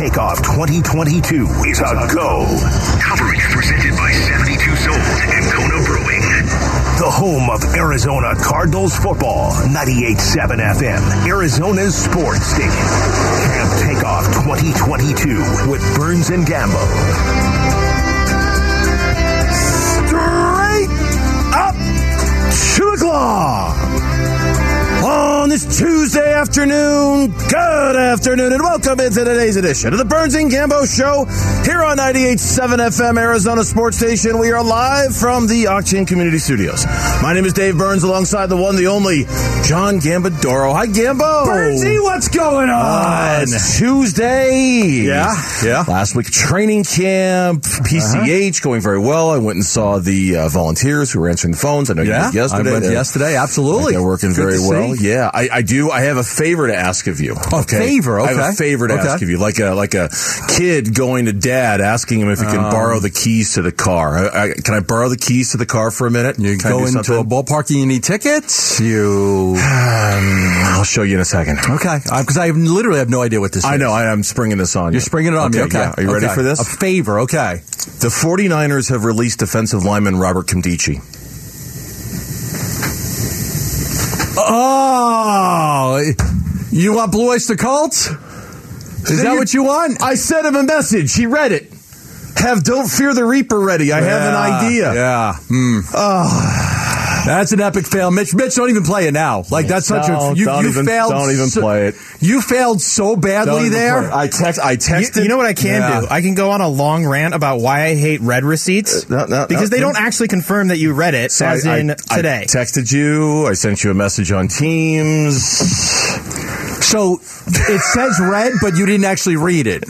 Takeoff 2022 is a go. Coverage presented by 72 Sold and Kona Brewing. The home of Arizona Cardinals football, 98.7 FM, Arizona's sports station. Camp Takeoff 2022 with Burns and Gambo. Straight up to the claw. On this Tuesday afternoon, good afternoon, and welcome into today's edition of the Burns and Gambo Show here on 98.7 FM Arizona Sports Station. We are live from the Octane Community Studios. My name is Dave Burns, alongside the one, the only John Gambadoro. Hi, Gambo. Burnsy, what's going on? Tuesday. Yeah, yeah. Last week, training camp, PCH, going very well. I went and saw the uh, volunteers who were answering the phones. I know Yeah, you did yesterday. I went yesterday. Absolutely, they're working Good very well. see. Yeah, I, I do. I have a favor to ask of you. A favor, I have okay. a favor to Okay. ask of you, like a like a kid going to dad asking him if he can Um, borrow the keys to the car. I, I, can I borrow the keys to the car for a minute? You Can I go into a ballpark and you need tickets. You I'll show you in a second. okay? Because I have literally have no idea what this is. I know. I, I'm springing this on you. You're springing it on me. Okay. yeah. Are you ready for this? A favor. Okay. The 49ers have released defensive lineman Robert Nkemdiche. Oh, you want Blue Oyster Cult? Is that what you want? I sent him a message. He read it. Have "Don't Fear the Reaper" ready. I have an idea. Yeah. Hmm. That's an epic fail, Mitch. Mitch, don't even play it now. Like that's such a Don't- you, don't you even- failed. don't even so- play it. You failed so badly there. I text. I texted. you know what I can Yeah. do? I can go on a long rant about why I hate red receipts Uh, no, no, because no, they no. don't actually confirm that you read it, So as I- in I- today. I texted you. I sent you a message on Teams. So it says red, but you didn't actually read it.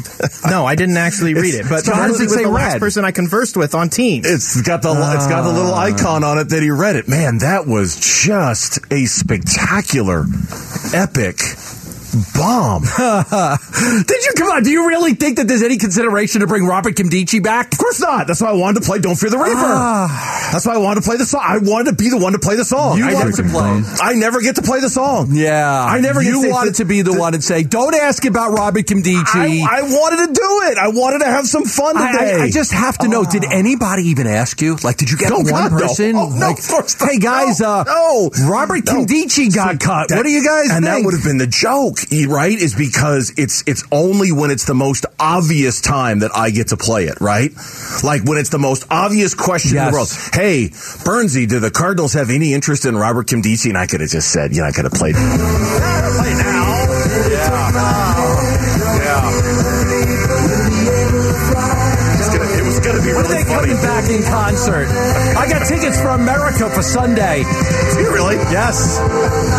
no, I didn't actually read it. But So how does it say the last read? person I conversed with on Teams. It's got the it's got the little ah. icon on it that he read it. Man, that was just a spectacular, epic bomb. Did you come on? Do you really think that there's any consideration to bring Robert Nkemdiche back? Of course not. That's why I wanted to play "Don't Fear the Reaper." That's why I wanted to play the song. I wanted to be the one to play the song. You I wanted never, to play it. I never get to play the song. Yeah, I never get You to say- wanted to be the one and say, "Don't ask about Robert Nkemdiche." I, I wanted to do it. I wanted to have some fun I, today. I- I just have to know. Did anybody even ask you? Like, did you get No, one God, no. person? Oh, no, like, of course hey guys, No, uh, no. Robert No. Nkemdiche got cut. That- what do you guys And think? that would have been the joke, right? Is because it's it's only when it's the most obvious time that I get to play it, right? Like when it's the most obvious question in the world. Hey, Burnsy, do the Cardinals have any interest in Robert Nkemdiche? And I could have just said, you know, I could have played. In concert? I got tickets for America for Sunday. Do you really? Yes,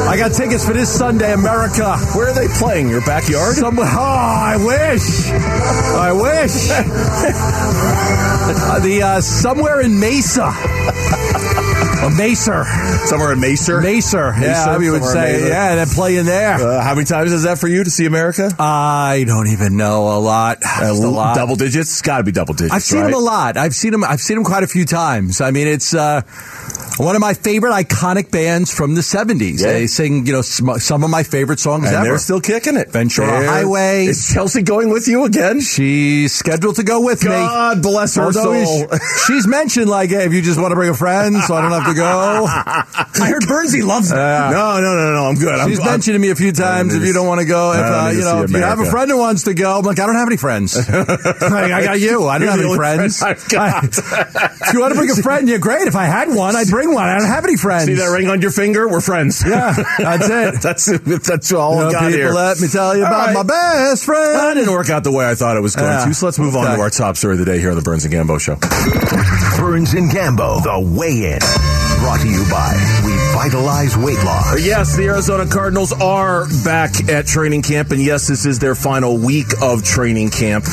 I got tickets for this Sunday, America. Where are they playing? Your backyard? Somewhere. Oh, I wish. I wish. The uh, somewhere in Mesa. A Macer. Somewhere in Macer. Macer. Yeah, Macer, we would in say. Yeah, they're playing there. Uh, how many times is that for you to see America? I don't even know a lot. Just a lot. Double digits? It's got to be double digits. I've seen right? him a lot. I've seen him. I've seen him quite a few times. I mean, it's uh, one of my favorite iconic bands from the '70s. Yeah. They sing, you know, sm- some of my favorite songs And ever. they're still kicking it. Ventura They're- Highway. Is Chelsea going with you again? She's scheduled to go with me. God bless her Although soul. she's mentioned like, hey, if you just want to bring a friend, so I don't have to go. I heard Burnsy loves it. no, no, no, no, no. I'm good. I'm, She's I'm- mentioned to me a few times if you don't want to go. If uh, you know, if you have a friend who wants to go, I'm like, I don't have any friends. like, I got you. I don't You're have any friends. friend I've got. if you want to bring a friend, you're great. If I had one, I'd bring one. I don't have any friends. See that ring on your finger? We're friends. Yeah, that's it. that's that's all You know, I got people, here. let me tell you All about right. my best friend. That didn't work out the way I thought it was going Yeah. to. So let's move on to our top story of the day here on the Burns and Gambo Show. Burns and Gambo, the weigh-in. Brought to you by Revitalize Weight Loss. Yes, the Arizona Cardinals are back at training camp, and yes, this is their final week of training camp.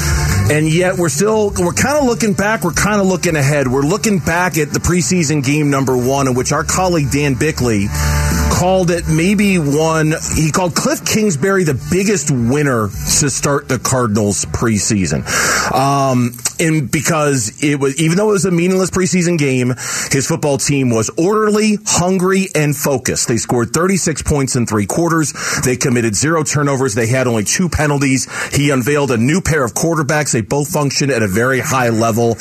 And yet, we're still we're kind of looking back. We're kind of looking ahead. We're looking back at the preseason game number one, in which our colleague Dan Bickley called it maybe one. He called Kliff Kingsbury the biggest winner to start the Cardinals preseason. Um, and because it was, even though it was a meaningless preseason game, his football team was orderly, hungry, and focused. They scored 36 points in three quarters. They committed zero turnovers. They had only two penalties. He unveiled a new pair of quarterbacks. They both functioned at a very high level.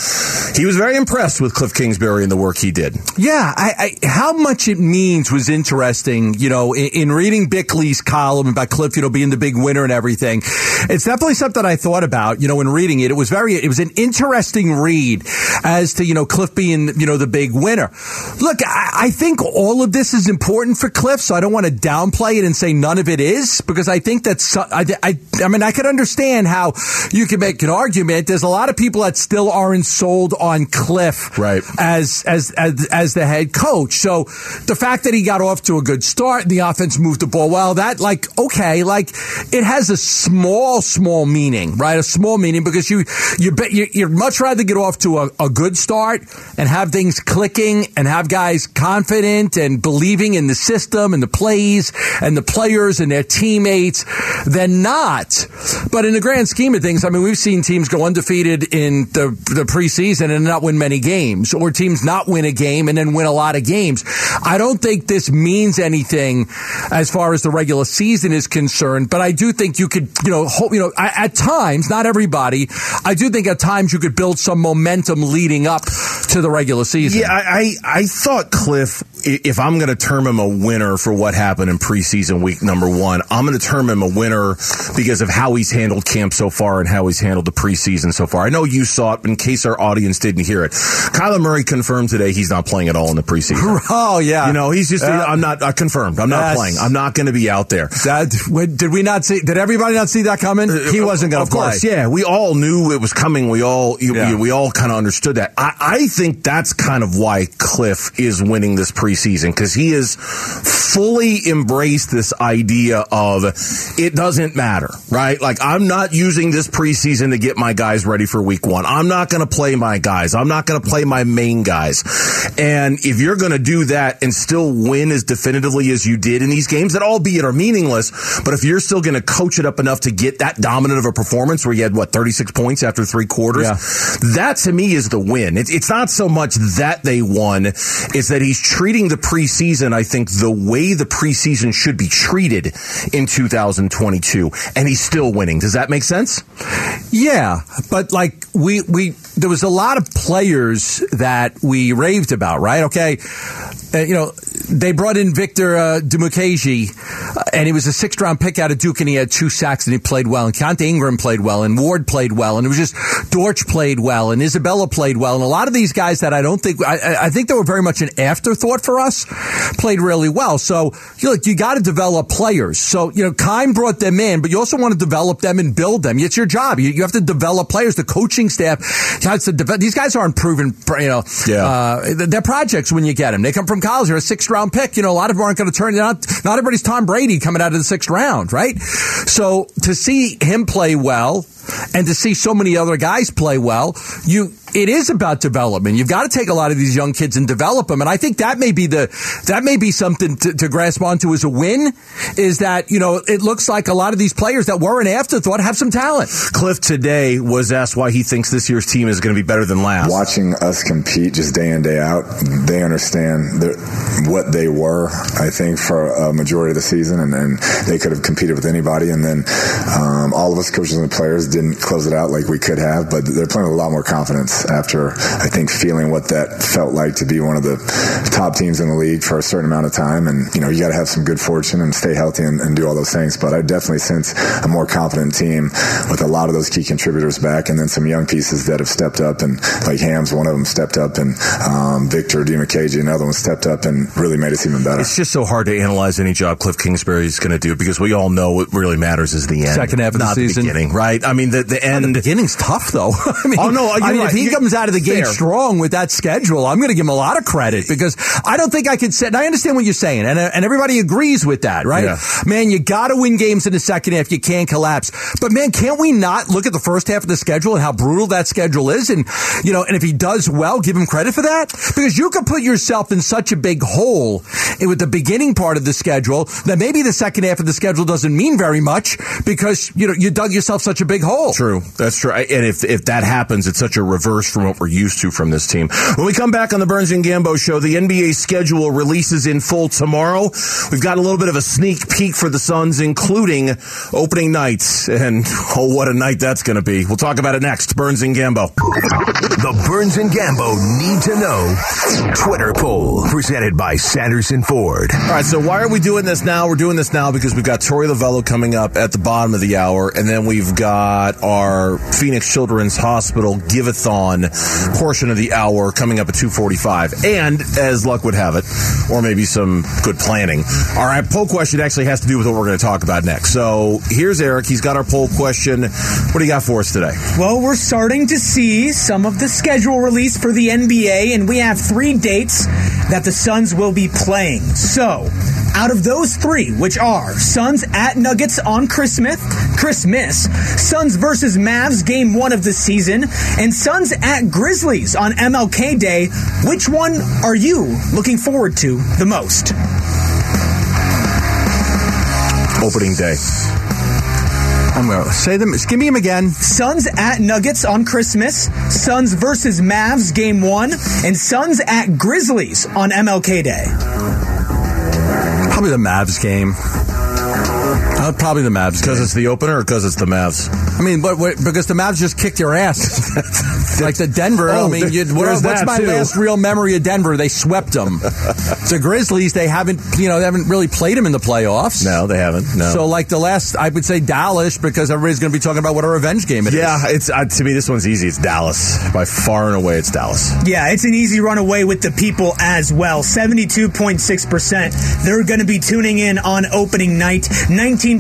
He was very impressed with Kliff Kingsbury and the work he did. Yeah, I, I, how much it means was interesting. You know, in, in, reading Bickley's column about Kliff, you know, being the big winner and everything, it's definitely something I thought about. You know, in reading it, it was very, it was an interesting read as to you know Kliff being you know the big winner. Look, I, I think all of this is important for Kliff, so I don't want to downplay it and say none of it is because I think that's I, I, I mean I could understand how you can make an argument. There's a lot of people that still aren't sold on Kliff right. as as as, as the head coach. So the fact that he got off to a good start, the offense moved the ball well. That like okay, like it has a small small meaning, right? A small meaning because you you bet you, you'd much rather get off to a, a good start and have things clicking and have guys confident and believing in the system and the plays and the players and their teammates than not. But in the grand scheme of things, I mean, we've seen teams go undefeated in the, the preseason and not win many games, or teams not win a game and then win a lot of games. I don't think this means as far as the regular season is concerned, but I do think you could, you know, hope, you know, at times, not everybody, I do think at times you could build some momentum leading up to the regular season. Yeah, I, I, I thought Kliff, if I'm going to term him a winner for what happened in preseason week number one, I'm going to term him a winner because of how he's handled camp so far and how he's handled the preseason so far. I know you saw it, but in case our audience didn't hear it, Kyler Murray confirmed today he's not playing at all in the preseason. oh yeah, you know he's just uh, I'm not uh, confirmed. I'm not playing. I'm not going to be out there. That, did we not see? Did everybody not see that coming? He wasn't going to play. Of course, yeah, we all knew it was coming. We all yeah. we, we all kind of understood that. I, I think that's kind of why Kliff is winning this preseason because he has fully embraced this idea of it doesn't matter, right? Like I'm not using this preseason to get my guys ready for week one. I'm not going to play my guys. I'm not going to play my main guys. And if you're going to do that and still win as definitively as you did in these games, that albeit are meaningless, but if you're still going to coach it up enough to get that dominant of a performance where you had what 36 points after three quarters, yeah. that to me is the win. It, it's not so much that they won, it's that he's treating the preseason, I think, the way the preseason should be treated in 2022, and he's still winning. Does that make sense? Yeah, but like we we there was a lot of players that we raved about, right? Okay, uh, you know they brought in Victor uh, Dimukeje, uh, and he was a sixth round pick out of Duke, and he had two sacks, and he played well, and Keaontay Ingram played well, and Ward played well, and it was just Dortch played well, and Isabella played well, and a lot of these guys that I don't think I, I think they were very much an afterthought for us played really well. So you know, you got to develop players. So you know, Keim brought them in, but you also want to develop them and build them. It's your job. You, you have to develop players. The coaching staff develop. These guys aren't proven. You know, yeah. Uh, they're projects when you get them. They come from college. They're a sixth round pick. You know, a lot of them aren't going to turn. Not not everybody's Tom Brady coming out of the sixth round, right? So to see him play well and to see so many other guys play well, you it is about development. You've got to take a lot of these young kids and develop them. And I think that may be the that may be something to, to grasp onto as a win. Is that you know it looks like a lot of these players that were an afterthought have some talent. Kliff today was asked why he thinks this year's team is going to be better than last. Watching us compete just day in day out, they understand what they were. I think for a majority of the season, and then they could have competed with anybody. And then um, all of us coaches and the players didn't close it out like we could have, but they're playing with a lot more confidence after I think feeling what that felt like to be one of the top teams in the league for a certain amount of time. And you know, you got to have some good fortune and stay healthy and, and, do all those things. But I definitely sense a more confident team with a lot of those key contributors back, and then some young pieces that have stepped up. And like Hams, one of them stepped up, and um, Victor Dimukeje, another one stepped up and really made us even better. It's just so hard to analyze any job Kliff Kingsbury is going to do because we all know what really matters is the end, second half of the season, the beginning, right? I mean, the, the end. the beginning's tough though. I mean, oh no, I mean, right. if he he comes out of the gate strong with that schedule, I'm going to give him a lot of credit because I don't think I could sit. And I understand what you're saying, and and everybody agrees with that, right? Yeah. Man, you got to win games in the second half. You can't collapse. But man, can't we not look at the first half of the schedule and how brutal that schedule is? And you know, and if he does well, give him credit for that because you could put yourself in such a big hole with the beginning part of the schedule that maybe the second half of the schedule doesn't mean very much because you know you dug yourself such a big hole. True. That's true. And if if that happens, it's such a reverse from what we're used to from this team. When we come back on the Burns and Gambo show, the NBA schedule releases in full tomorrow. We've got a little bit of a sneak peek for the Suns, including opening nights. And oh, what a night that's going to be. We'll talk about it next. Burns and Gambo. The Burns and Gambo need to know Twitter poll presented by Sanderson Ford. All right, so why are we doing this now? We're doing this now because we've got Torey Lovullo coming up at the bottom of the hour, and then we've got our Phoenix Children's Hospital Give-a-thon portion of the hour coming up at 2.45. And, as luck would have it, or maybe some good planning, our poll question actually has to do with what we're going to talk about next. So here's Eric. He's got our poll question. What do you got for us today? Well, we're starting to see some of the schedule release for the NBA, and we have three dates that the Suns will be playing. So, out of those three, which are Suns at Nuggets on Christmas, Christmas, Suns versus Mavs game one of the season, and Suns at Grizzlies on MLK Day, which one are you looking forward to the most? Opening day. I'm to say them. Give me them again. Suns at Nuggets on Christmas, Suns versus Mavs game one, and Suns at Grizzlies on MLK Day. Probably the Mavs game. Uh, probably the Mavs Because it's the opener or because it's the Mavs? I mean, what, what, because the Mavs just kicked your ass. like the Denver. I Oh, mean, you, what- what's my too. last real memory of Denver? They swept them. the Grizzlies, they haven't, you know, they haven't really played them in the playoffs. No, they haven't. No. So, like the last, I would say Dallas because everybody's going to be talking about what a revenge game it is. Yeah, it's uh, to me this one's easy. It's Dallas by far and away. It's Dallas. Yeah, it's an easy runaway with the people as well. 72.6%. They're going to be tuning in on opening night.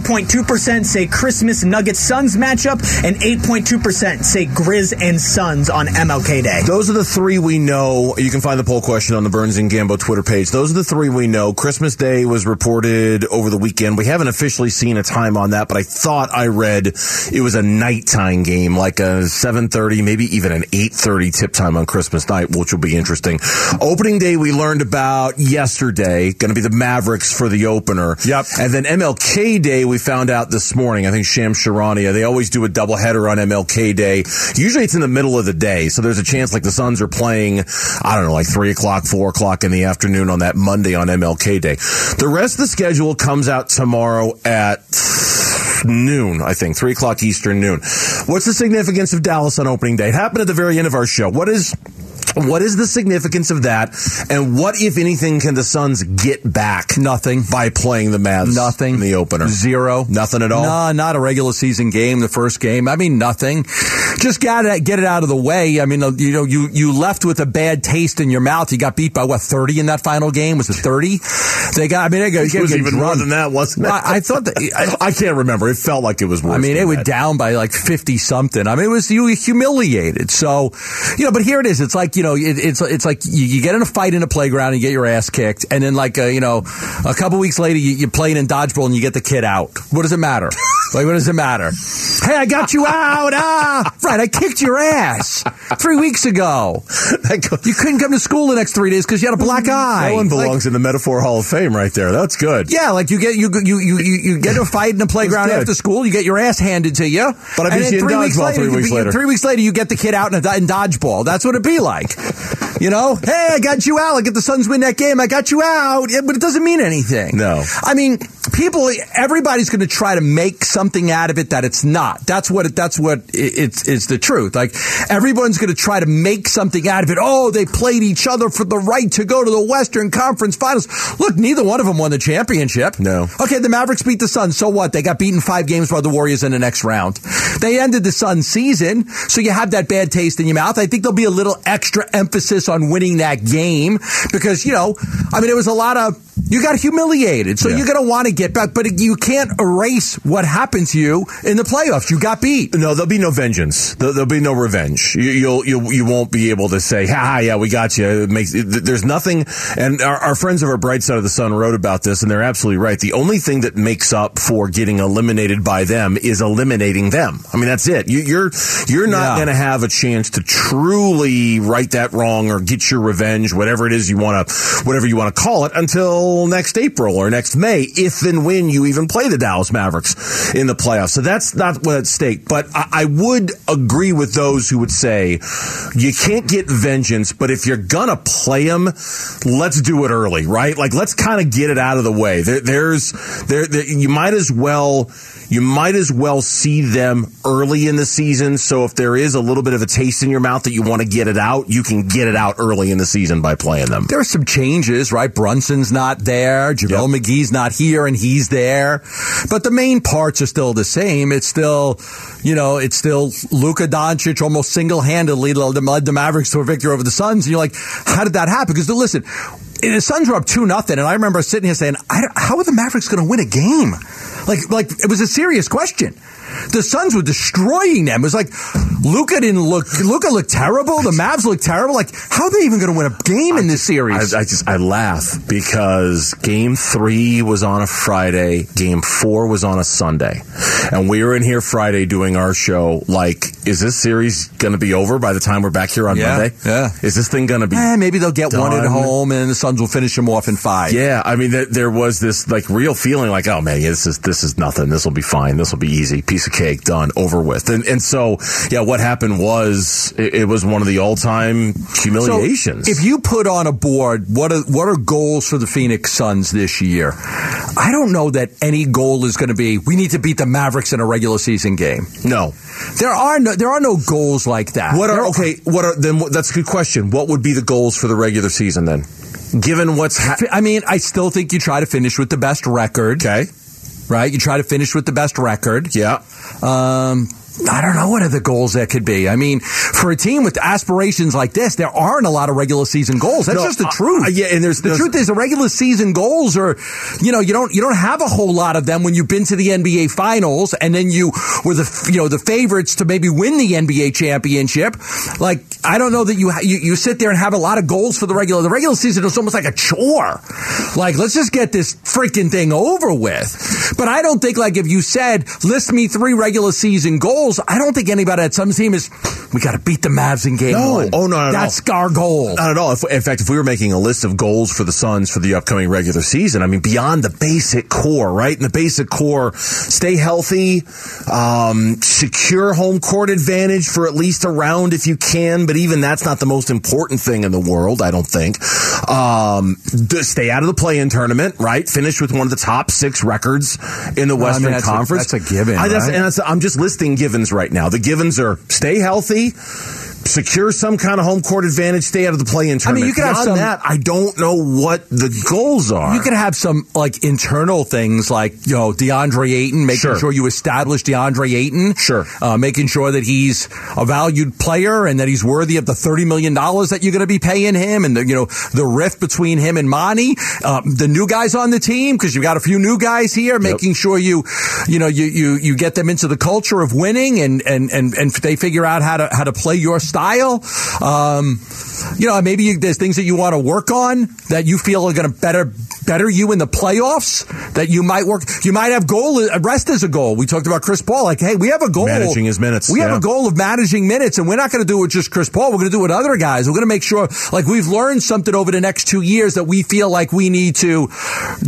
19.2% say Christmas Nuggets Suns matchup, and 8.2% say Grizz and Suns on MLK Day. Those are the three we know. You can find the poll question on the Burns and Gambo Twitter page. Those are the three we know. Christmas Day was reported over the weekend. We haven't officially seen a time on that, but I thought I read it was a nighttime game, like a 7:30, maybe even an 8:30 tip time on Christmas night, which will be interesting. Opening day we learned about yesterday, going to be the Mavericks for the opener. Yep. And then MLK Day we found out this morning. I think Shams Charania, they always do a doubleheader on MLK Day. Usually it's in the middle of the day, so there's a chance like the Suns are playing, I don't know, like three o'clock, four o'clock in the afternoon on that Monday on MLK Day. The rest of the schedule comes out tomorrow at noon, I think, three o'clock Eastern noon. What's the significance of Dallas on opening day? It happened at the very end of our show. What is what is the significance of that? And what, if anything, can the Suns get back? Nothing. by playing the Mavs. Nothing. in the opener. Zero. Nothing at all. No, not a regular season game. The first game. I mean, nothing. Just got to get it out of the way. I mean, uh, you know, you you left with a bad taste in your mouth. You got beat by what thirty in that final game? Was it thirty? They got. I mean, they got. It was even more than that, wasn't it? I, I thought that. I, I can't remember. It felt like it was worse. I mean, it went down by like fifty something. I mean, it was you were humiliated. So, you know, but here it is. It's like you know, it, it's it's like you, you get in a fight in a playground and you get your ass kicked, and then like uh, you know, a couple weeks later you, you're playing in dodgeball and you get the kid out. What does it matter? like, what does it matter? Hey, I got you out. Ah, right. I kicked your ass three weeks ago. You couldn't come to school the next three days because you had a black eye. That one Like, belongs in the Metaphor Hall of Fame right there. That's good. yeah, like you get you you you you, get in a fight in the playground after school. You get your ass handed to you. But I beat you in three weeks dodgeball later, three weeks later. Three weeks later, you get the kid out in, a, in dodgeball. That's what it'd be like. You know, hey, I got you out. Like if the Suns win that game, I got you out. Yeah, but it doesn't mean anything. No. I mean, people. Everybody's going to try to make something out of it that it's not. That's what. It, that's what it, it's. It's the truth. Like everyone's going to try to make something out of it. Oh, they played each other for the right to go to the Western Conference Finals. Look, neither one of them won the championship. No. Okay, the Mavericks beat the Suns. So what? They got beaten five games by the Warriors in the next round. They ended the Suns season, so you have that bad taste in your mouth. I think there'll be a little extra emphasis on winning that game because, you know, I mean, it was a lot of, you got humiliated. So Yeah. you're going to want to get back, but you can't erase what happened to you in the playoffs. You got beat. No, there'll be no vengeance. There- There'll be no revenge. You, you'll you you won't be able to say, "Ha, yeah, we got you." It makes there's nothing. And our, our friends over Bright Side of the Sun wrote about this, and they're absolutely right. The only thing that makes up for getting eliminated by them is eliminating them. I mean, that's it. You, you're you're not Yeah. going to have a chance to truly right that wrong or get your revenge, whatever it is you want to, whatever you want to call it, until next April or next May, if and when you even play the Dallas Mavericks in the playoffs. So that's not what's at stake. But I, I would agree with those who would say you can't get vengeance, but if you're gonna play them, let's do it early, right? Like let's kind of get it out of the way. There, there's there, there, you might as well you might as well see them early in the season. So if there is a little bit of a taste in your mouth that you want to get it out, you can get it out early in the season by playing them. There are some changes, right? Brunson's not there. JaVale McGee's not here and he's there. But the main parts are still the same. It's still, you know, it's still Luka Doncic almost single handedly led the Mavericks to a victory over the Suns. And you're like, how did that happen? Because listen, the Suns were up 2 nothing, and I remember sitting here saying, I how are the Mavericks going to win a game? Like, like it was a serious question. The Suns were destroying them. It was like Luka didn't look. Luka looked terrible. The Mavs looked terrible. Like how are they even going to win a game in this series? I, I just I laugh because Game Three was on a Friday, Game Four was on a Sunday, and we were in here Friday doing our show. Like, is this series going to be over by the time we're back here on Yeah, Monday? yeah. Is this thing going to be? Eh, maybe they'll get one at home, and the Suns will finish them off in five. Yeah, I mean, there, there was this like real feeling like, oh man, yeah, this is this is nothing. This will be fine. This will be easy. Piece of cake, done, over with. And and so yeah, what happened was it, it was one of the all time humiliations. So if you put on a board, what are what are goals for the Phoenix Suns this year? I don't know that any goal is going to be we need to beat the Mavericks in a regular season game. no, There are no there are no goals like that. What are okay? What are then? That's a good question. What would be the goals for the regular season then? Given what's ha- I mean, I still think you try to finish with the best record, okay, right? You try to finish with the best record. yeah, Um, I don't know what other goals that could be. I mean, for a team with aspirations like this, there aren't a lot of regular season goals. That's No, just the uh, truth. uh, yeah, and there's- the there's- truth is the regular season goals are, you know, you don't you don't have a whole lot of them when you've been to the NBA Finals and then you were the you know the favorites to maybe win the NBA championship. Like I don't know that you you, you sit there and have a lot of goals for the regular. The regular season is almost like a chore. Like let's just get this freaking thing over with. But I don't think like if you said list me three regular season goals, I don't think anybody at some team is we got to beat the Mavs in game No. one. Oh, no, no, no. That's our goal. not at all. If, in fact, if we were making a list of goals for the Suns for the upcoming regular season, I mean, beyond the basic core, right? And the basic core, stay healthy, um, secure home court advantage for at least a round if you can. But even that's not the most important thing in the world, I don't think. Um, stay out of the play-in tournament, right? Finish with one of the top six records in the Well, I mean, Western that's a- Conference. that's a given, I, that's, right? and I'm just listing givens right now. The givens are stay healthy, secure some kind of home court advantage, stay out of the play-in I mean, tournament. you could have Beyond some- that. I don't know what the goals are. You could have some like internal things like you know DeAndre Ayton, making Sure. sure you establish DeAndre Ayton, Sure. uh, making sure that he's a valued player and that he's worthy of the thirty million dollars that you're going to be paying him, and the, you know the rift between him and Monty, uh, the new guys on the team because you've got a few new guys here, making sure you you know you, you you get them into the culture of winning and and and and they figure out how to how to play your style. Um, you know, maybe you, there's things that you want to work on that you feel are going to better better you in the playoffs. That you might work. You might have goal uh, rest as a goal. We talked about Chris Paul. Like, hey, we have a goal Managing his minutes, We have a goal of managing minutes, and we're not going to do it with just Chris Paul. We're going to do it with other guys. We're going to make sure, like, we've learned something over the next two years that we feel like we need to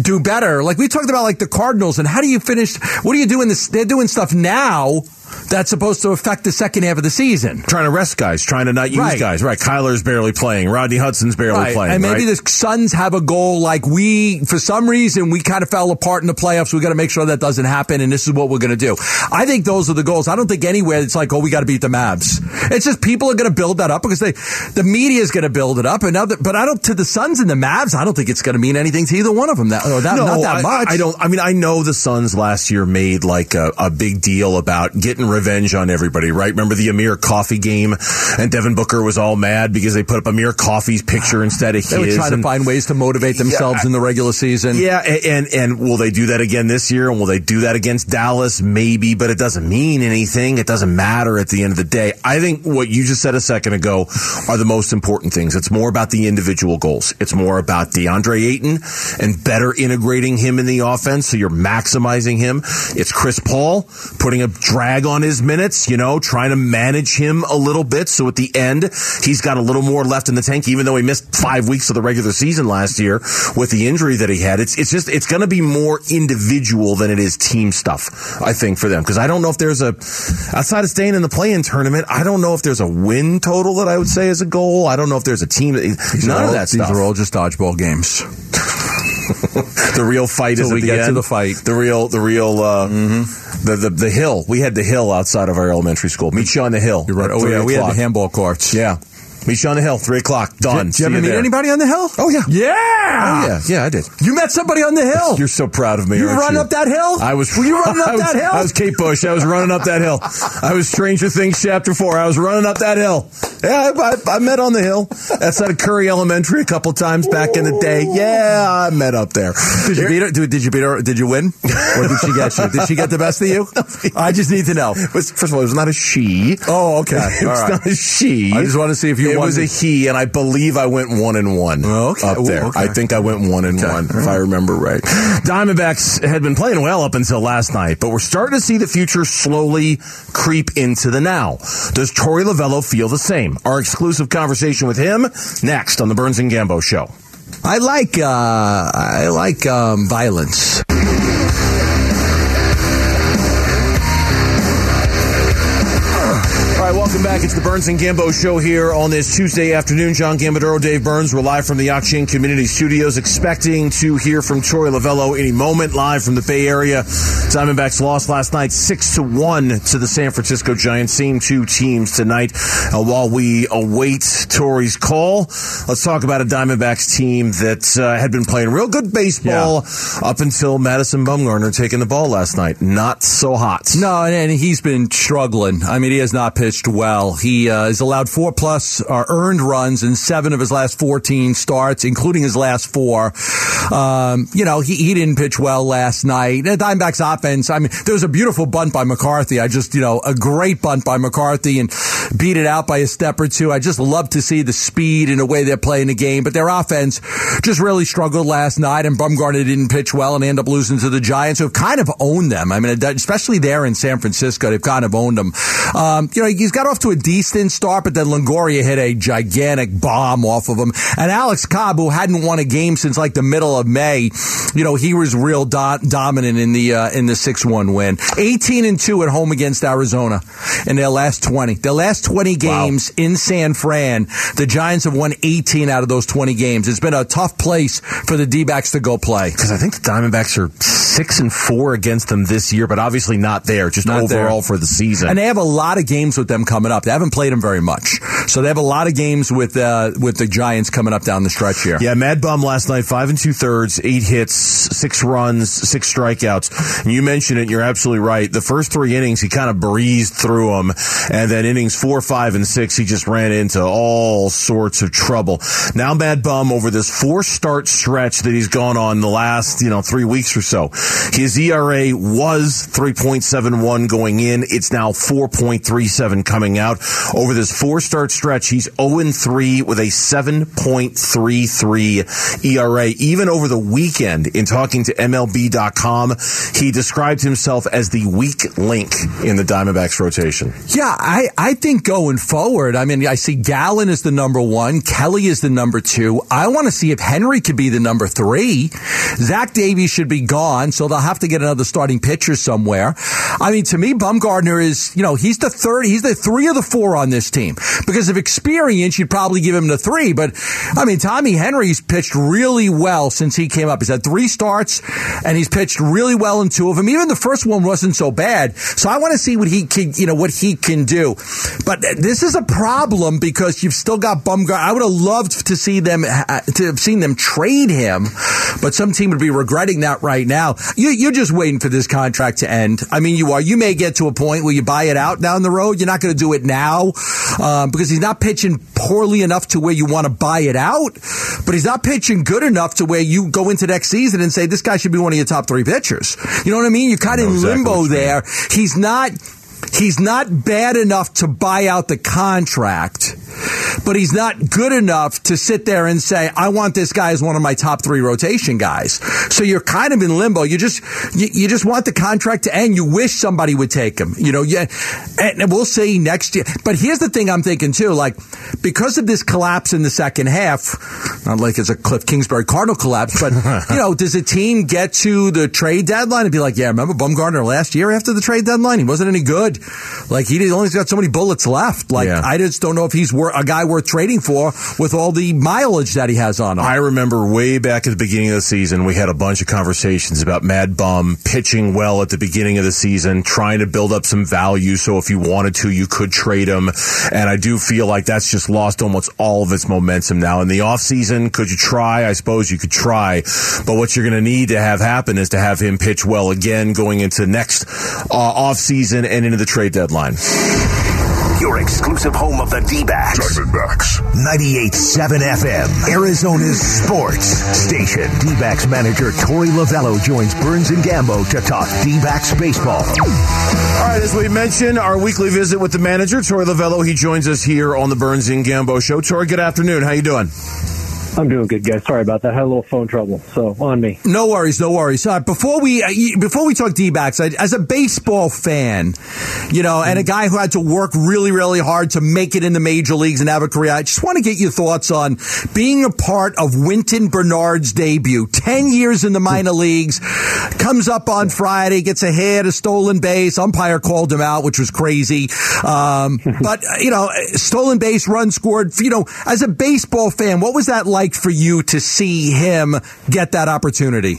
do better. Like we talked about, like the Cardinals, and how do you finish? What are you doing? This they're doing stuff now that's supposed to affect the second half of the season. trying to rest guys, trying to not use Right. guys. Right. Kyler's barely playing. Rodney Hudson's barely Right. playing. And maybe right? the Suns have a goal like we, for some reason, we kind of fell apart in the playoffs. We got to make sure that doesn't happen, and this is what we're going to do. I think those are the goals. I don't think anywhere it's like, oh, we got to beat the Mavs. It's just people are going to build that up because they, the media is going to build it up. And now, that, but I don't to the Suns and the Mavs. I don't think it's going to mean anything to either one of them. That, or that no, not that I, much. I don't. I mean, I know the Suns last year made like a, a big deal about getting rid revenge on everybody, right? Remember the Amir Coffey game, and Devin Booker was all mad because they put up Amir Coffey's picture instead of They were his. trying to find ways to motivate themselves in the regular season. yeah, a- and and will they do that again this year? And will they do that against Dallas? Maybe, but it doesn't mean anything. It doesn't matter at the end of the day. I think what you just said a second ago are the most important things. It's more about the individual goals. It's more about DeAndre Ayton and better integrating him in the offense, so you're maximizing him. It's Chris Paul putting a drag on his minutes. You know, trying to manage him a little bit, so at the end he's got a little more left in the tank, even though he missed five weeks of the regular season last year with the injury that he had. It's it's just it's going to be more individual than it is team stuff. I think for them because I don't know if there's a outside of staying in the play-in tournament. I don't know if there's a win total that I would say is a goal. I don't know if there's a team. That, none all, of that stuff. These are all just dodgeball games. the real fight is we the get to the fight. The real, the real, uh, the, the the hill. We had the hill outside of our elementary school. Meet you on the hill. You're right. Oh yeah, we had the handball courts. Yeah, meet you on the hill. Three o'clock. Done. Did See you ever you meet there. anybody on the hill? Oh yeah. Yeah. Oh yeah. Yeah, I did. You met somebody on the hill. You're so proud of me. You aren't run you? up that hill? I was. Were you running up was- that hill? I was Kate Bush. I was running up that hill. I was Stranger Things chapter four. I was running up that hill. Yeah, I, I, I met on the hill. That's at Curry Elementary a couple times back in the day. Yeah, I met up there. Did you beat her? Did, did you beat her? Did you win? Or did she get you? Did she get the best of you? I just need to know. Was- first of all, it was not a she. Oh, okay. It was right. not a she. I just want to see if you it was a he, and I believe I went one and one Oh, okay. up there. Ooh, okay. I think I went one and one, if I remember right. Diamondbacks had been playing well up until last night, but we're starting to see the future slowly creep into the now. Does Torey Lovullo feel the same? Our exclusive conversation with him next on the Burns and Gambo Show. I like uh, I like um, violence. Welcome back. It's the Burns and Gambo show here on this Tuesday afternoon. John Gambadoro, Dave Burns. We're live from the Yakshin Community Studios, expecting to hear from Torey Lovullo any moment, live from the Bay Area. Diamondbacks lost last night six to one to the San Francisco Giants. Same two teams tonight. Uh, while we await Torey's call, let's talk about a Diamondbacks team that uh, had been playing real good baseball up until Madison Bumgarner taking the ball last night. Not so hot. No, and, and he's been struggling. I mean, he has not pitched well. He uh, has allowed four plus uh, earned runs in seven of his last 14 starts, including his last four. Um, you know, he, he didn't pitch well last night. The Diamondbacks offense, I mean, there was a beautiful bunt by McCarthy. I just, you know, a great bunt by McCarthy and beat it out by a step or two. I just love to see the speed and the way they're playing the game, but their offense just really struggled last night, and Bumgarner didn't pitch well and end up losing to the Giants, who have kind of owned them. I mean, especially there in San Francisco, they've kind of owned them. Um, you know, he's got off to a decent start, but then Longoria hit a gigantic bomb off of him. And Alex Cobb, who hadn't won a game since like the middle of May, you know, he was real do- dominant in the uh, in the six one win. Eighteen and two at home against Arizona in their last twenty. Their last twenty games in San Fran, the Giants have won eighteen out of those twenty games. It's been a tough place for the D backs to go play. Because I think the Diamondbacks are six and four against them this year, but obviously not there, just Not there. overall for the season. And they have a lot of games with them coming up. They haven't played them very much, so they have a lot of games with uh, with the Giants coming up down the stretch here. yeah, Mad Bum last night, five and two thirds, eight hits, six runs, six strikeouts. And you mentioned it, you're absolutely right. The first three innings, he kind of breezed through them. And then innings four, five, and six, he just ran into all sorts of trouble. Now Mad Bum, over this four start stretch that he's gone on the last, you know, three weeks or so, his ERA was 3.71 going in. It's now 4.37 coming out. Over this four start stretch, he's 0 3 with a 7.33 ERA. Even over the weekend, in talking to MLB.com, he described himself as the weak link in the Diamondbacks rotation. Yeah, I, I think going forward, I mean, I see Gallen is the number one, Kelly is the number two. I want to see if Henry could be the number three. Zach Davies should be gone, so they'll have to get another starting pitcher somewhere. I mean, to me, Bumgarner is, you know, he's the third, he's the three of the four on this team. Because of experience, you'd probably give him the three. But I mean, Tommy Henry's pitched really well since he came up. He's had three starts, and he's pitched really well in two of them. Even the first one wasn't so bad. So I want to see what he can, you know, what he can do. But this is a problem because you've still got Bumgarner. I would have loved to see them uh, to have seen them trade him, but some team would be regretting that right now. You, you're just waiting for this contract to end. I mean, you are. You may get to a point where you buy it out down the road. You're not going to do it now um, because he's not pitching poorly enough to where you want to buy it out, but he's not pitching good enough to where you go into next season and say this guy should be one of your top three pitchers. You know what I mean? You're kind of in exactly limbo what you mean. there. He's not. He's not bad enough to buy out the contract, but he's not good enough to sit there and say, I want this guy as one of my top three rotation guys. So you're kind of in limbo. You just, you, you just want the contract to end. You wish somebody would take him, you know, yeah. And we'll see next year. But here's the thing I'm thinking too, like, because of this collapse in the second half, not like it's a Kliff Kingsbury Cardinal collapse, but, you know, does a team get to the trade deadline and be like, yeah, remember Bumgarner last year after the trade deadline? He wasn't any good. Like, he only got so many bullets left. Like, Yeah. I just don't know if he's a guy worth trading for with all the mileage that he has on him. I remember way back at the beginning of the season, we had a bunch of conversations about Mad Bum pitching well at the beginning of the season, trying to build up some value. So if you wanted to, you could trade him. And I do feel like that's just lost almost all of its momentum now. In the offseason, could you try? I suppose you could try. But what you're going to need to have happen is to have him pitch well again going into next uh, offseason and into the trade deadline. Your exclusive home of the D-backs. Diamondbacks. 98.7 FM, Arizona's sports station. D-backs manager Torey Lovullo joins Burns and Gambo to talk D-backs baseball. All right, as we mentioned, our weekly visit with the manager, Torey Lovullo. He joins us here on the Burns and Gambo show. Torey, good afternoon. How you doing? I'm doing good, guys. Sorry about that. I Had a little phone trouble, so on me. No worries, no worries. Uh, before we uh, before we talk D-backs, I, as a baseball fan, you know, and a guy who had to work really, really hard to make it in the major leagues and have a career, I just want to get your thoughts on being a part of Wynton Bernard's debut. Ten years in the minor leagues, comes up on Friday, gets a hit, a stolen base. Umpire called him out, which was crazy. Um, but uh, you know, stolen base, run scored. You know, as a baseball fan, what was that like for you to see him get that opportunity?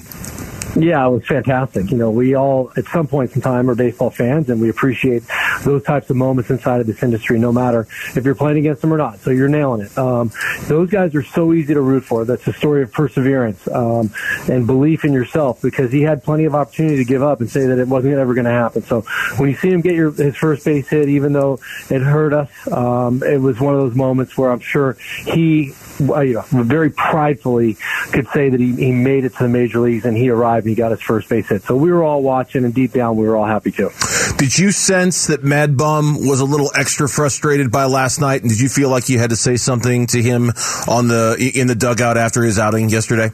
Yeah, it was fantastic. You know, we all, at some point in time, are baseball fans, and we appreciate those types of moments inside of this industry, no matter if you're playing against them or not. So you're nailing it. Um, those guys are so easy to root for. That's a story of perseverance um, and belief in yourself because he had plenty of opportunity to give up and say that it wasn't ever going to happen. So when you see him get your, his first base hit, even though it hurt us, um, it was one of those moments where I'm sure he, Uh, you know, very pridefully could say that he, he made it to the major leagues and he arrived and he got his first base hit. So we were all watching and deep down we were all happy too. Did you sense that Mad Bum was a little extra frustrated by last night, and did you feel like you had to say something to him on the in the dugout after his outing yesterday?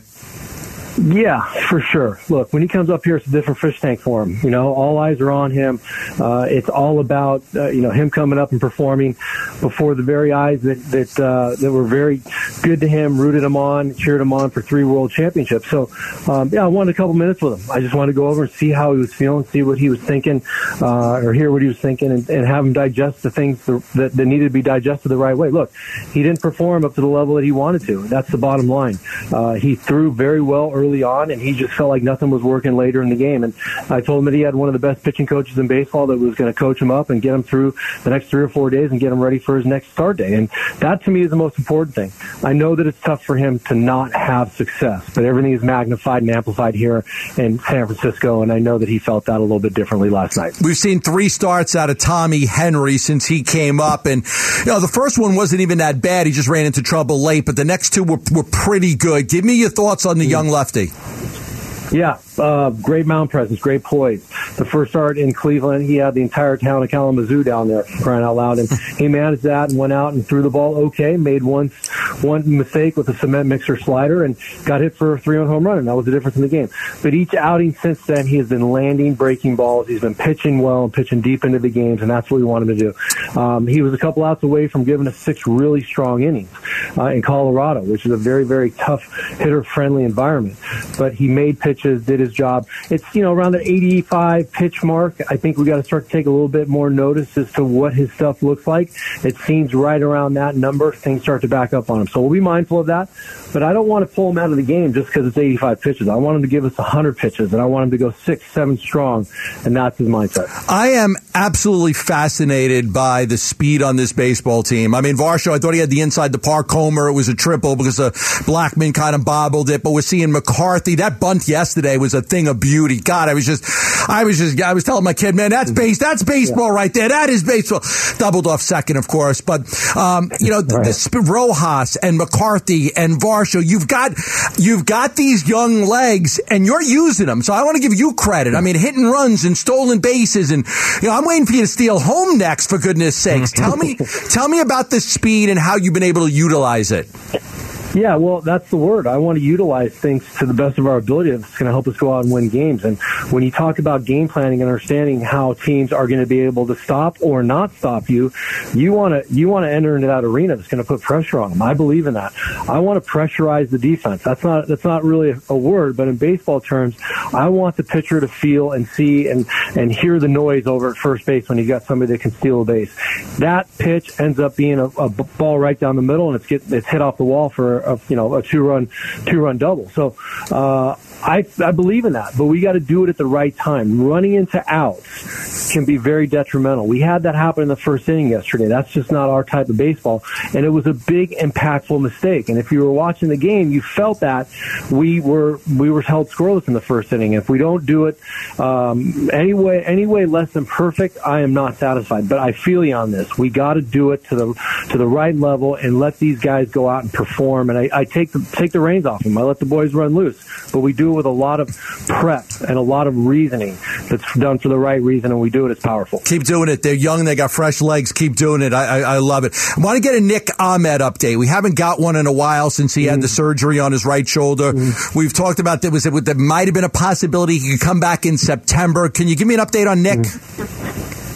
Yeah, for sure. Look, when he comes up here, it's a different fish tank for him. You know, all eyes are on him. Uh, it's all about uh, you know him coming up and performing before the very eyes that that uh, that were very good to him, rooted him on, cheered him on for three world championships. So, um, yeah, I wanted a couple minutes with him. I just wanted to go over and see how he was feeling, see what he was thinking, uh, or hear what he was thinking, and, and have him digest the things that, that, needed to be digested the right way. Look, he didn't perform up to the level that he wanted to. That's the bottom line. Uh, he threw very well early on, and he just felt like nothing was working later in the game. And I told him that he had one of the best pitching coaches in baseball that was going to coach him up and get him through the next three or four days and get him ready for his next start day. And that to me is the most important thing. I know that it's tough for him to not have success, but everything is magnified and amplified here in San Francisco, and I know that he felt that a little bit differently last night. We've seen three starts out of Tommy Henry since he came up, and you know the first one wasn't even that bad. He just ran into trouble late, but the next two were, were pretty good. Give me your thoughts on the mm. young lefty. Yeah, uh, great mound presence, great poise. The first start in Cleveland, he had the entire town of Kalamazoo down there crying out loud, and he managed that and went out and threw the ball okay. Made one one mistake with a cement mixer slider and got hit for a three-run home run, and that was the difference in the game. But each outing since then, he has been landing breaking balls. He's been pitching well and pitching deep into the games, and that's what we want him to do. Um, he was a couple outs away from giving us six really strong innings. uh, in Colorado, which is a very, very tough hitter friendly environment. But he made pitches, did his job. It's, you know, around the 85 pitch mark. I think we got to start to take a little bit more notice as to what his stuff looks like. It seems right around that number, things start to back up on him. So we'll be mindful of that. But I don't want to pull him out of the game just because it's 85 pitches. I want him to give us 100 pitches, and I want him to go six, seven strong, and that's his mindset. I am absolutely fascinated by the speed on this baseball team. I mean, Varsho, I thought he had the inside the park homer. It was a triple because the Blackmon kind of bobbled it, but we're seeing McCarthy. That bunt yesterday was a thing of beauty. God, I was just, I was just, I was telling my kid, man, that's base, that's baseball right there. That is baseball. Doubled off second, of course, but um, you know, the, the Rojas and McCarthy and Varsho, you've got, you've got these young legs, and you're using them. So I want to give you credit. I mean, hitting runs and stolen bases, and you know, I'm waiting for you to steal home next. For goodness sakes, tell me, tell me about the speed and how you've been able to utilize it. Yeah, well, that's the word. I want to utilize things to the best of our ability. That's going to help us go out and win games. And when you talk about game planning and understanding how teams are going to be able to stop or not stop you, you want to you want to enter into that arena that's going to put pressure on them. I believe in that. I want to pressurize the defense. That's not that's not really a, word, but in baseball terms, I want the pitcher to feel and see and and hear the noise over at first base when you got somebody that can steal a base. That pitch ends up being a, a ball right down the middle, and it's get it's hit off the wall for a you know a two run two run double. So uh, I I believe in that, but we got to do it at the right time. Running into outs can be very detrimental. We had that happen in the first inning yesterday. That's just not our type of baseball, and it was a big impactful mistake. And if you were watching the game, you felt that we were we were held scoreless in the first inning. If we don't do it um, anyway anyway less than perfect, I am not satisfied. But I feel you on this. We got to do it to the to the right level and let these guys go out and perform. And I, I take the take the reins off them. I let the boys run loose, but we do it with a lot of prep and a lot of reasoning that's done for the right reason, and we do it. It's powerful. Keep doing it. They're young. They got fresh legs. Keep doing it. I, I, I love it. I want to get a Nick Ahmed update. We haven't got one in a while since he had the mm. surgery on his right shoulder. Mm. We've talked about that was it, there might have been a possibility he could come back in September. Can you give me an update on Nick? Mm.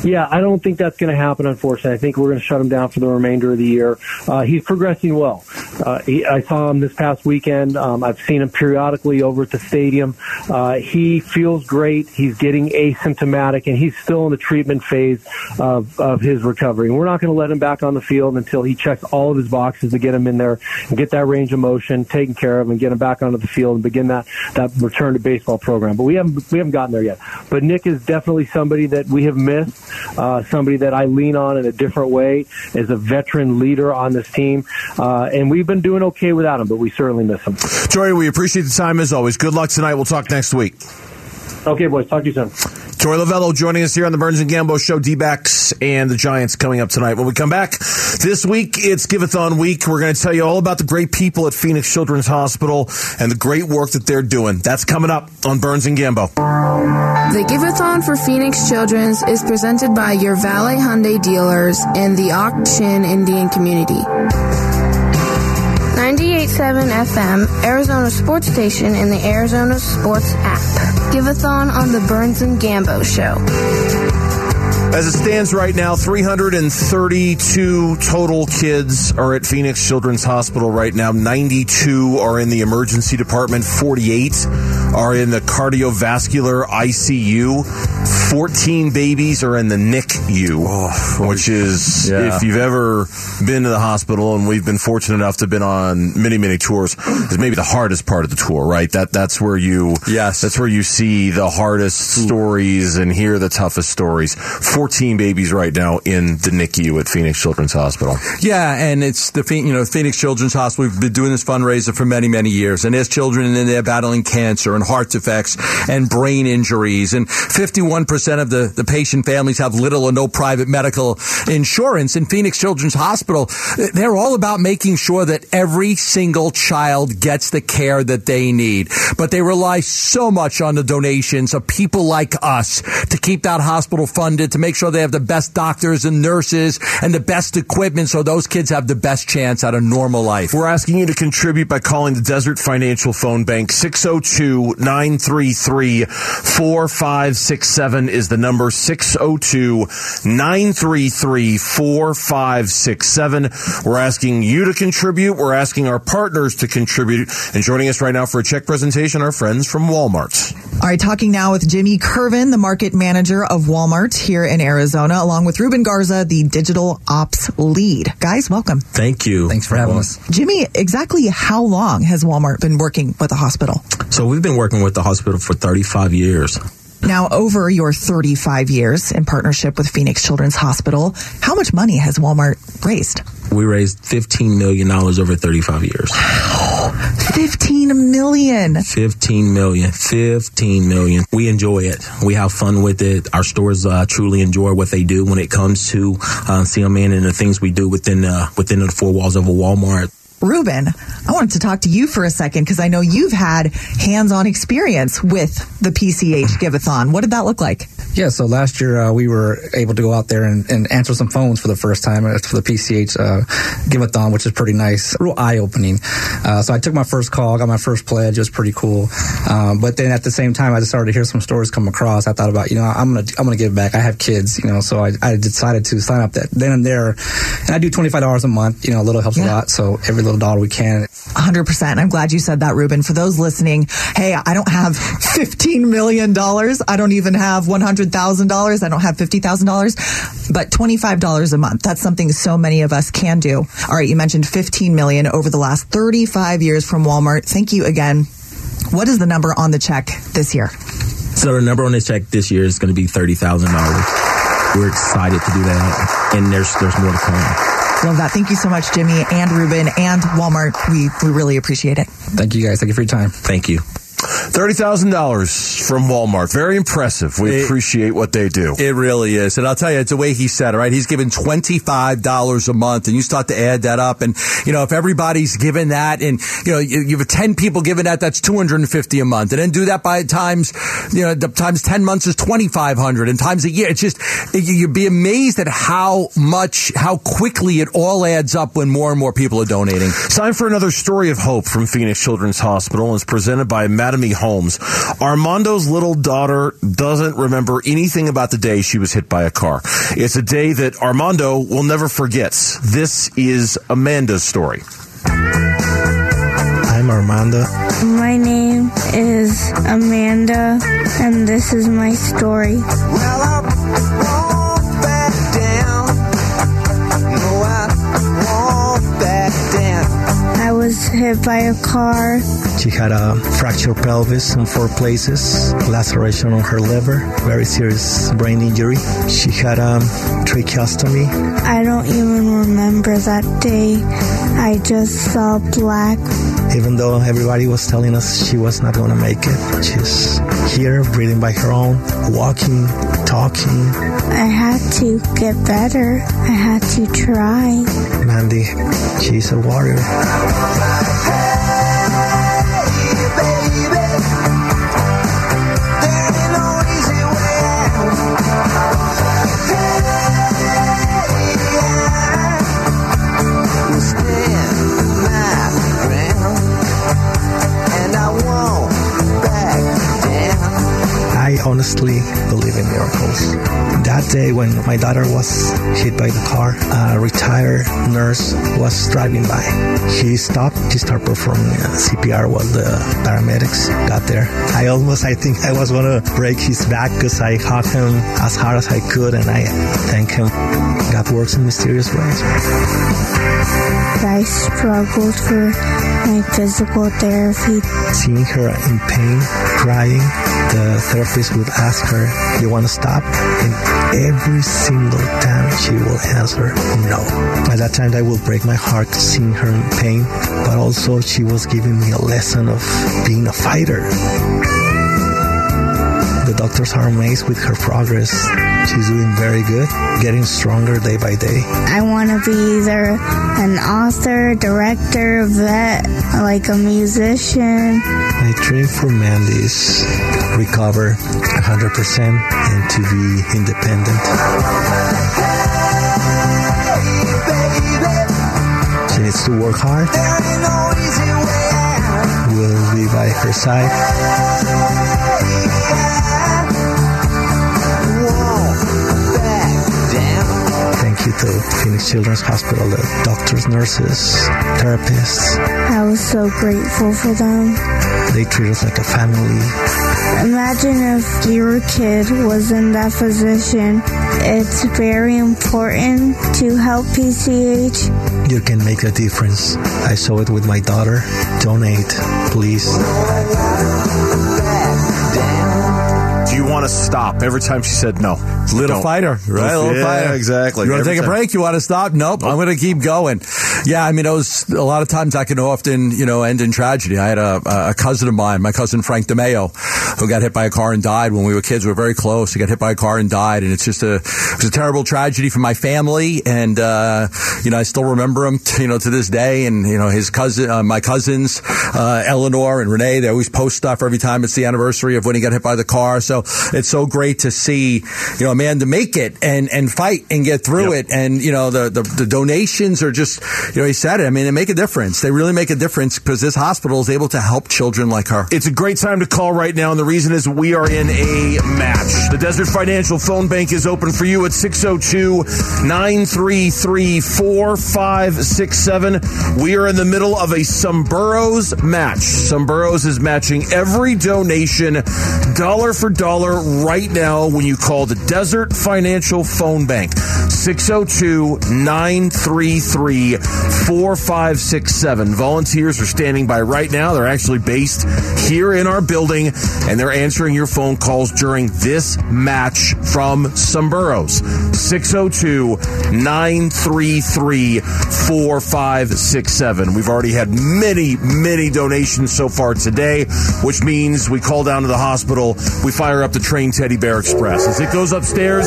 Yeah, I don't think that's going to happen, unfortunately. I think we're going to shut him down for the remainder of the year. Uh, he's progressing well. Uh, he, I saw him this past weekend. Um, I've seen him periodically over at the stadium. Uh, he feels great. He's getting asymptomatic, and he's still in the treatment phase of, of his recovery. And we're not going to let him back on the field until he checks all of his boxes to get him in there and get that range of motion taken care of and get him back onto the field and begin that, that return to baseball program. But we haven't, we haven't gotten there yet. But Nick is definitely somebody that we have missed uh, somebody that I lean on in a different way as a veteran leader on this team. Uh, and we've been doing okay without him, but we certainly miss him. Torey, we appreciate the time as always. Good luck tonight. We'll talk next week. Okay, boys. Talk to you soon. Torey Lovullo joining us here on the Burns and Gambo Show. D-backs and the Giants coming up tonight. When we come back this week, it's Giveathon week. We're going to tell you all about the great people at Phoenix Children's Hospital and the great work that they're doing. That's coming up on Burns and Gambo. The Giveathon for Phoenix Children's is presented by your Valley Hyundai dealers and the Ak-Chin Indian community. 98.7 FM, Arizona Sports Station, and the Arizona Sports app. Give Giveathon on the Burns and Gambo Show. As it stands right now, 332 total kids are at Phoenix Children's Hospital right now. 92 are in the emergency department. 48 are in the cardiovascular ICU. 14 babies are in the NICU, oh, which is, Yeah. if you've ever been to the hospital, and we've been fortunate enough to have been on many, many tours, is maybe the hardest part of the tour, right? That That's where you, Yes. that's where you see the hardest hmm. stories and hear the toughest stories. 14 babies right now in the NICU at Phoenix Children's Hospital. Yeah, and it's the you know Phoenix Children's Hospital. We've been doing this fundraiser for many many years, and there's children in there battling cancer and heart defects and brain injuries, and 51 percent of the the patient families have little or no private medical insurance. In Phoenix Children's Hospital, they're all about making sure that every single child gets the care that they need, but they rely so much on the donations of people like us to keep that hospital funded to make make sure they have the best doctors and nurses and the best equipment so those kids have the best chance at a normal life. We're asking you to contribute by calling the Desert Financial Phone Bank. 602 933 4567 is the number. 602 933 4567. We're asking you to contribute. We're asking our partners to contribute. And joining us right now for a check presentation, our friends from Walmart. All right, talking now with Jimmy Curvin, the market manager of Walmart here in Arizona, along with Ruben Garza, the digital ops lead. Guys, welcome. Thank you. Thanks for having us. Jimmy, exactly how long has Walmart been working with the hospital? So we've been working with the hospital for 35 years. Now, over your 35 years in partnership with Phoenix Children's Hospital, how much money has Walmart raised? We raised $15 million over 35 years. 15 million. 15 million. 15 million. We enjoy it. We have fun with it. Our stores uh, truly enjoy what they do when it comes to uh, CMN and the things we do within uh, within the four walls of a Walmart. Ruben, I wanted to talk to you for a second because I know you've had hands-on experience with the PCH Giveathon. What did that look like? Yeah, so last year uh, we were able to go out there and, and, answer some phones for the first time uh, for the PCH uh, Giveathon, which is pretty nice, real eye-opening. Uh, so I took my first call, got my first pledge. It was pretty cool. Um, but then at the same time, I just started to hear some stories come across. I thought about, you know, I'm gonna I'm gonna give back. I have kids, you know, so I, I decided to sign up that then and there, and I do twenty five dollars a month. You know, a little helps yeah. a lot. So every little dollar we can. 100%. I'm glad you said that, Ruben. For those listening, hey, I don't have $15 million. I don't even have $100,000. I don't have $50,000, but $25 a month. That's something so many of us can do. All right. You mentioned 15 million over the last 35 years from Walmart. Thank you again. What is the number on the check this year? So the number on this check this year is going to be $30,000. We're excited to do that. And there's, there's more to come. Love that. Thank you so much, Jimmy and Ruben and Walmart. We, we really appreciate it. Thank you guys. Thank you for your time. Thank you. $30,000 from Walmart. Very impressive. We it, appreciate what they do. It really is. And I'll tell you, it's the way he said it, right? He's given $25 a month and you start to add that up. And, you know, if everybody's given that and, you know, you, have 10 people giving that, that's 250 a month. And then do that by times, you know, times 10 months is 2,500 and times a year. It's just, you'd be amazed at how much, how quickly it all adds up when more and more people are donating. Time for another story of hope from Phoenix Children's Hospital is presented by Mattamy Homes. Armando's little daughter doesn't remember anything about the day she was hit by a car. It's a day that Armando will never forget. This is Amanda's story. I'm Armando. My name is Amanda, and this is my story. Well, I was hit by a car. She had a fractured pelvis in four places, laceration on her liver, very serious brain injury. She had a tracheostomy. I don't even remember that day. I just saw black. Even though everybody was telling us she was not going to make it, she's here, breathing by her own, walking, talking. I had to get better. I had to try. Mandy, she's a warrior. Honestly believe in miracles. That day when my daughter was hit by the car, a retired nurse was driving by. She stopped. She started performing uh, CPR while the paramedics got there. I almost, I think I was going to break his back because I hugged him as hard as I could and I thank him. God works in mysterious ways. I struggled for my physical therapy. Seeing her in pain, crying, the therapist would ask her, You want to stop? And every single time she will answer no. At that time, I will break my heart seeing her in pain, but also she was giving me a lesson of being a fighter The doctors are amazed with her progress. She's doing very good, getting stronger day by day. I want to be either an author, director, vet, like a musician. My dream for Mandy is recover 100% and to be independent. She needs to work hard. We'll be by her side. To Phoenix Children's Hospital, the doctors, nurses, therapists. I was so grateful for them. They treat us like a family. Imagine if your kid was in that position. It's very important to help PCH. You can make a difference. I saw it with my daughter. Donate, please. Want to stop every time she said no? Little Don't. fighter, right? Little yeah, fighter. exactly. You want to take a break? You want to stop? Nope. I'm going to keep going. Yeah, I mean, it was a lot of times I can often, you know, end in tragedy. I had a, a cousin of mine, my cousin Frank DeMeo, who got hit by a car and died when we were kids. We were very close. He got hit by a car and died, and it's just a, it was a terrible tragedy for my family. And uh, you know, I still remember him, t- you know, to this day. And you know, his cousin, uh, my cousins, uh, Eleanor and Renee, they always post stuff every time it's the anniversary of when he got hit by the car. So it's so great to see, you know, a man to make it and and fight and get through it. And you know, the, the the donations are just, you know, he said it. I mean, they make a difference. They really make a difference because this hospital is able to help children like her. It's a great time to call right now, and the reason is we are in a match. The Desert Financial Phone Bank is open for you at 602 933 4567. We are in the middle of a Someburros match. Someburros is matching every donation dollar for dollar right now when you call the Desert Financial Phone Bank. 602 933 4567. Volunteers are standing by right now. They're actually based here in our building and they're answering your phone calls during this match from Someburros. 602 933 4567. We've already had many, many donations so far today, which means we call down to the hospital. We fire up the train Teddy Bear Express. As it goes upstairs,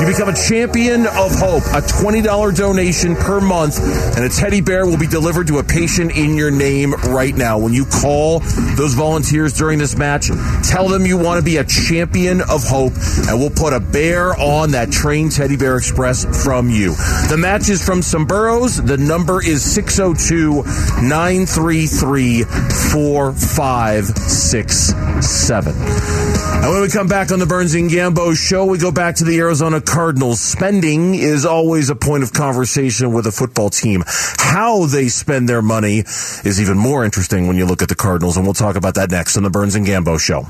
you become a champion of hope. A $20 donation per month, and teddy bear will be delivered to a patient in your name right now. When you call those volunteers during this match, tell them you want to be a champion of hope, and we'll put a bear on that train Teddy Bear Express from you. The match is from Someburros. The number is 602 933 4567. And when we come back on the Burns and Gambo show, we go back to the Arizona Cardinals. Spending is always a point of conversation with a football team. How they spend their money is even more interesting when you look at the Cardinals, and we'll talk about that next on the Burns and Gambo show.